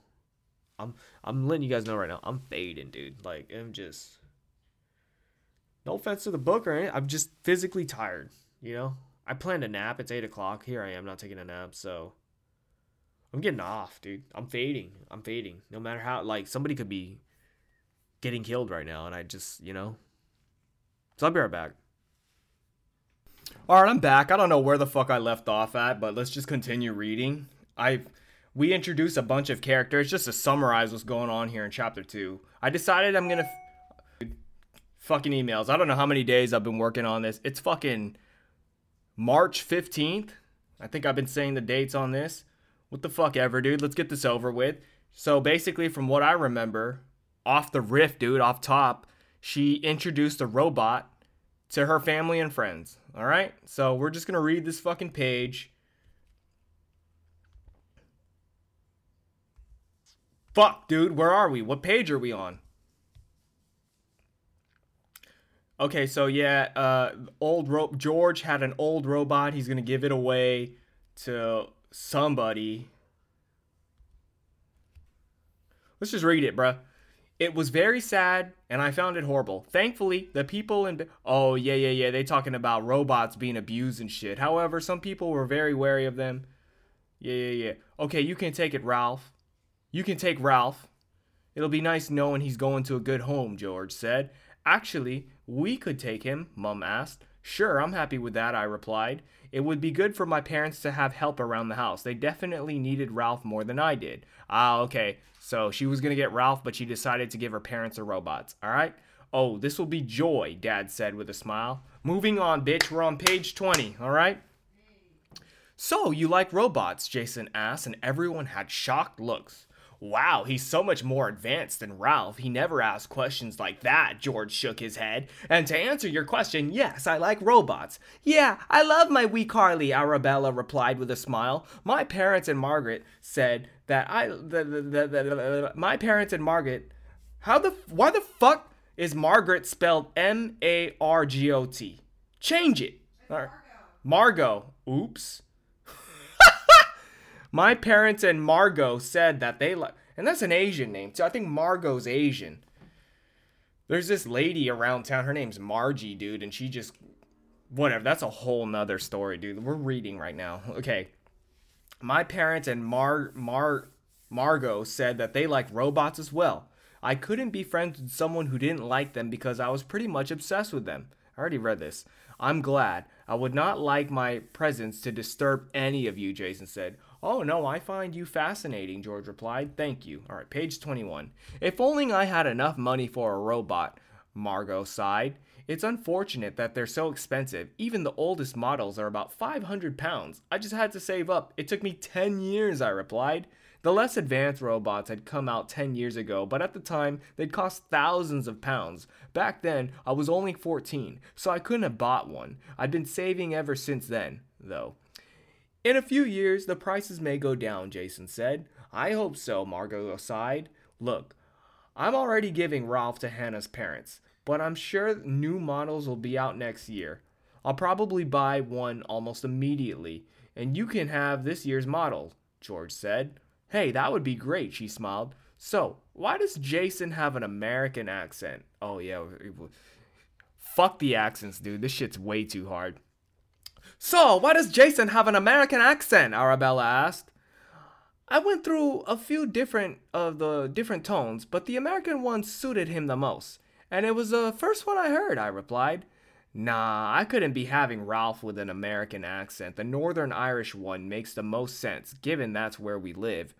I'm I'm letting you guys know right now. I'm fading, dude. Like I'm just no offense to the book or anything. I'm just physically tired. You know, I planned a nap. It's eight o'clock. Here I am, not taking a nap. So I'm getting off, dude. I'm fading. I'm fading. No matter how, like somebody could be getting killed right now, and I just, you know. So I'll be right back. All right, I'm back. I don't know where the fuck I left off at, but let's just continue reading. I we introduced a bunch of characters just to summarize what's going on here in chapter 2. I decided I'm going to fucking emails. I don't know how many days I've been working on this. It's fucking March 15th. I think I've been saying the dates on this. What the fuck ever, dude. Let's get this over with. So basically from what I remember, off the riff, dude, off top, she introduced a robot to her family and friends. All right? So we're just going to read this fucking page. Fuck, dude, where are we? What page are we on? Okay, so yeah, uh, old rope George had an old robot. He's gonna give it away to somebody. Let's just read it, bruh. It was very sad and I found it horrible. Thankfully, the people in Oh, yeah, yeah, yeah, they talking about robots being abused and shit. However, some people were very wary of them. Yeah, yeah, yeah. Okay, you can take it, Ralph. You can take Ralph. It'll be nice knowing he's going to a good home, George said. Actually, we could take him, Mum asked. Sure, I'm happy with that, I replied. It would be good for my parents to have help around the house. They definitely needed Ralph more than I did. Ah, okay. So she was gonna get Ralph, but she decided to give her parents a robots. Alright? Oh, this will be joy, Dad said with a smile. Moving on, bitch. We're on page 20, alright? So, you like robots? Jason asked, and everyone had shocked looks. Wow, he's so much more advanced than Ralph. He never asked questions like that, George shook his head. And to answer your question, yes, I like robots. Yeah, I love my wee Carly, Arabella replied with a smile. My parents and Margaret said that I. The, the, the, the, my parents and Margaret. How the. Why the fuck is Margaret spelled M A R G O T? Change it. Margot. Margot. Oops. My parents and Margot said that they like, and that's an Asian name too. I think Margot's Asian. There's this lady around town. Her name's Margie, dude, and she just, whatever. That's a whole nother story, dude. We're reading right now. <laughs> Okay. My parents and Mar Mar Margot said that they like robots as well. I couldn't be friends with someone who didn't like them because I was pretty much obsessed with them. I already read this. I'm glad. I would not like my presence to disturb any of you, Jason said. Oh, no, I find you fascinating, George replied. Thank you. All right, page 21. If only I had enough money for a robot, Margot sighed. It's unfortunate that they're so expensive. Even the oldest models are about 500 pounds. I just had to save up. It took me 10 years, I replied. The less advanced robots had come out 10 years ago, but at the time, they'd cost thousands of pounds. Back then, I was only 14, so I couldn't have bought one. I'd been saving ever since then, though. In a few years, the prices may go down, Jason said. I hope so, Margot sighed. Look, I'm already giving Ralph to Hannah's parents, but I'm sure new models will be out next year. I'll probably buy one almost immediately, and you can have this year's model, George said. Hey, that would be great, she smiled. So, why does Jason have an American accent? Oh, yeah. Fuck the accents, dude. This shit's way too hard. So, why does Jason have an American accent? Arabella asked. I went through a few different of the different tones, but the American one suited him the most. And it was the first one I heard, I replied. Nah, I couldn't be having Ralph with an American accent. The Northern Irish one makes the most sense, given that's where we live.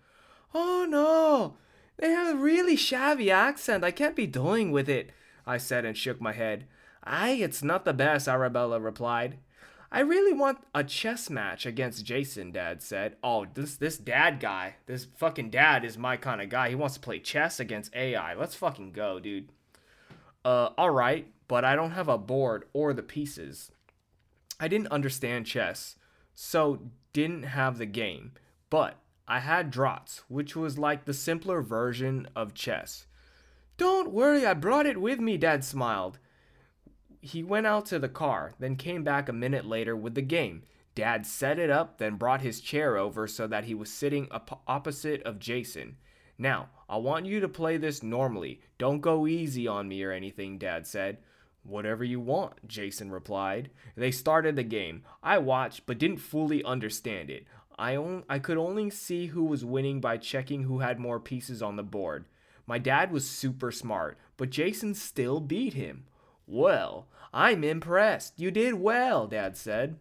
Oh no, they have a really shabby accent. I can't be doing with it, I said and shook my head. Aye, it's not the best, Arabella replied. I really want a chess match against Jason, Dad said. Oh, this this dad guy, this fucking dad is my kind of guy. He wants to play chess against AI. Let's fucking go, dude. Uh, alright, but I don't have a board or the pieces. I didn't understand chess, so didn't have the game. But I had draughts, which was like the simpler version of chess. Don't worry, I brought it with me, Dad smiled. He went out to the car, then came back a minute later with the game. Dad set it up, then brought his chair over so that he was sitting op- opposite of Jason. Now, I want you to play this normally. Don't go easy on me or anything, Dad said. Whatever you want, Jason replied. They started the game. I watched but didn't fully understand it. I, on- I could only see who was winning by checking who had more pieces on the board. My dad was super smart, but Jason still beat him. Well, I'm impressed. You did well, Dad said.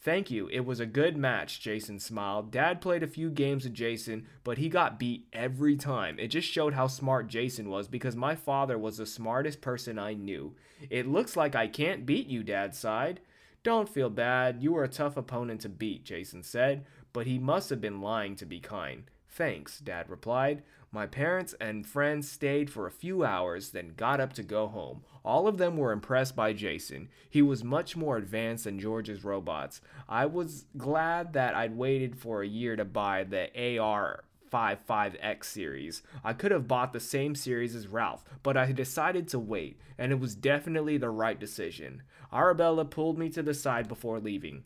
Thank you. It was a good match, Jason smiled. Dad played a few games with Jason, but he got beat every time. It just showed how smart Jason was because my father was the smartest person I knew. It looks like I can't beat you, Dad sighed. Don't feel bad. You were a tough opponent to beat, Jason said, but he must have been lying to be kind. Thanks, Dad replied. My parents and friends stayed for a few hours, then got up to go home. All of them were impressed by Jason. He was much more advanced than George's robots. I was glad that I'd waited for a year to buy the AR 55X series. I could have bought the same series as Ralph, but I decided to wait, and it was definitely the right decision. Arabella pulled me to the side before leaving.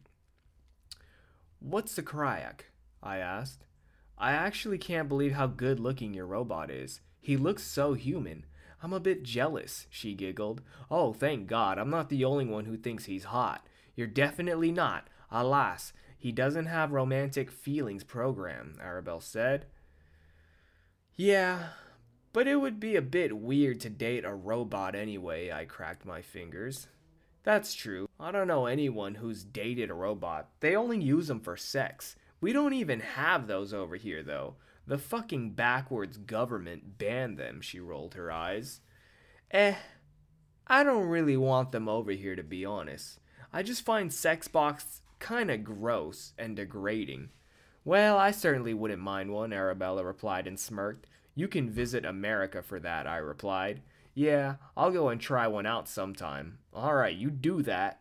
What's the Cryak? I asked. I actually can't believe how good looking your robot is. He looks so human. I'm a bit jealous, she giggled. Oh, thank God, I'm not the only one who thinks he's hot. You're definitely not. Alas, he doesn't have romantic feelings programmed, Arabelle said. Yeah, But it would be a bit weird to date a robot anyway, I cracked my fingers. That's true. I don't know anyone who's dated a robot. They only use them for sex. We don't even have those over here, though. The fucking backwards government banned them, she rolled her eyes. Eh, I don't really want them over here, to be honest. I just find sex box kinda gross and degrading. Well, I certainly wouldn't mind one, Arabella replied and smirked. You can visit America for that, I replied. Yeah, I'll go and try one out sometime. Alright, you do that.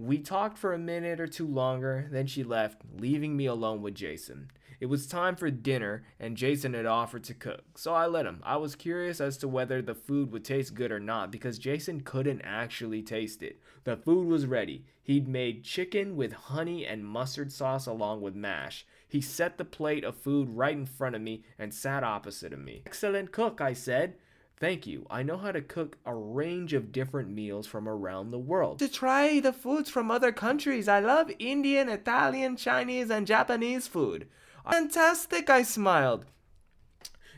We talked for a minute or two longer, then she left, leaving me alone with Jason. It was time for dinner, and Jason had offered to cook, so I let him. I was curious as to whether the food would taste good or not because Jason couldn't actually taste it. The food was ready. He'd made chicken with honey and mustard sauce along with mash. He set the plate of food right in front of me and sat opposite of me. Excellent cook, I said. Thank you. I know how to cook a range of different meals from around the world. To try the foods from other countries. I love Indian, Italian, Chinese, and Japanese food. Fantastic, I smiled.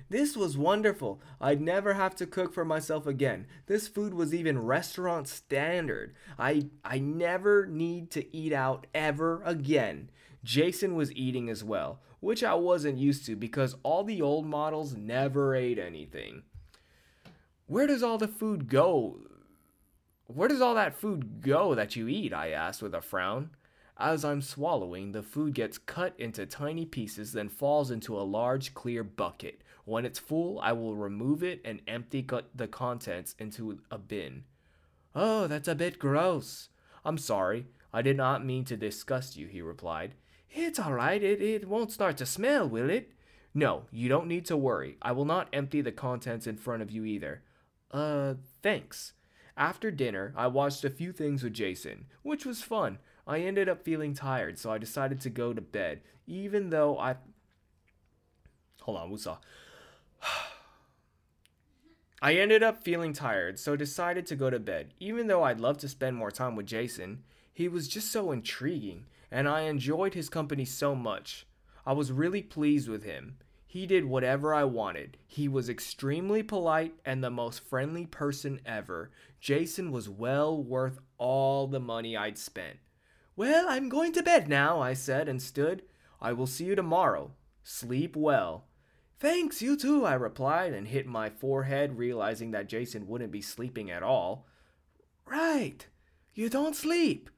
This was wonderful. I'd never have to cook for myself again. This food was even restaurant standard. I I never need to eat out ever again. Jason was eating as well, which I wasn't used to because all the old models never ate anything. Where does all the food go? Where does all that food go that you eat? I asked with a frown. As I'm swallowing, the food gets cut into tiny pieces, then falls into a large clear bucket. When it's full, I will remove it and empty the contents into a bin. Oh, that's a bit gross. I'm sorry. I did not mean to disgust you, he replied. It's all right. It, it won't start to smell, will it? No, you don't need to worry. I will not empty the contents in front of you either. Uh, thanks. After dinner, I watched a few things with Jason, which was fun. I ended up feeling tired, so I decided to go to bed, even though I. Hold on, Wusa. <sighs> I ended up feeling tired, so decided to go to bed, even though I'd love to spend more time with Jason. He was just so intriguing, and I enjoyed his company so much. I was really pleased with him. He did whatever I wanted. He was extremely polite and the most friendly person ever. Jason was well worth all the money I'd spent. Well, I'm going to bed now, I said and stood. I will see you tomorrow. Sleep well. Thanks, you too, I replied and hit my forehead, realizing that Jason wouldn't be sleeping at all. Right. You don't sleep.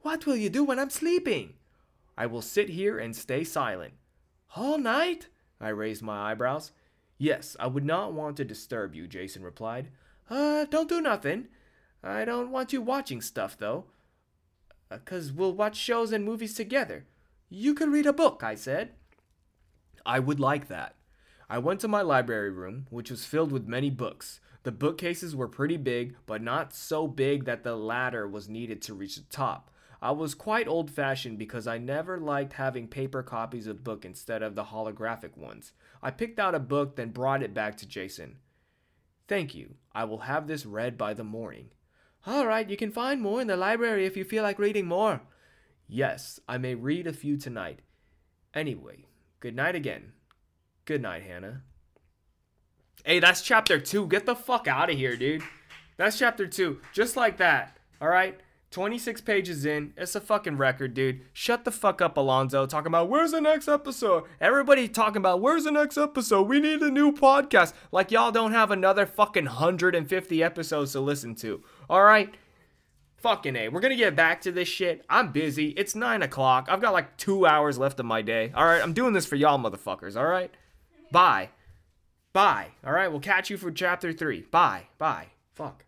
What will you do when I'm sleeping? I will sit here and stay silent. All night? I raised my eyebrows. Yes, I would not want to disturb you, Jason replied. Uh, don't do nothing. I don't want you watching stuff, though. Uh, we'll watch shows and movies together. You could read a book, I said. I would like that. I went to my library room, which was filled with many books. The bookcases were pretty big, but not so big that the ladder was needed to reach the top. I was quite old fashioned because I never liked having paper copies of book instead of the holographic ones. I picked out a book, then brought it back to Jason. Thank you. I will have this read by the morning. All right, you can find more in the library if you feel like reading more. Yes, I may read a few tonight. Anyway, good night again. Good night, Hannah. Hey, that's chapter two. Get the fuck out of here, dude. That's chapter two. Just like that. All right? 26 pages in. It's a fucking record, dude. Shut the fuck up, Alonzo. Talking about where's the next episode? Everybody talking about where's the next episode? We need a new podcast. Like y'all don't have another fucking 150 episodes to listen to. All right. Fucking A. We're to get back to this shit. I'm busy. It's 9 o'clock. I've got like two hours left of my day. All right. I'm doing this for y'all, motherfuckers. All right. Bye. Bye. All right. We'll catch you for chapter 3. Bye. Bye. Fuck.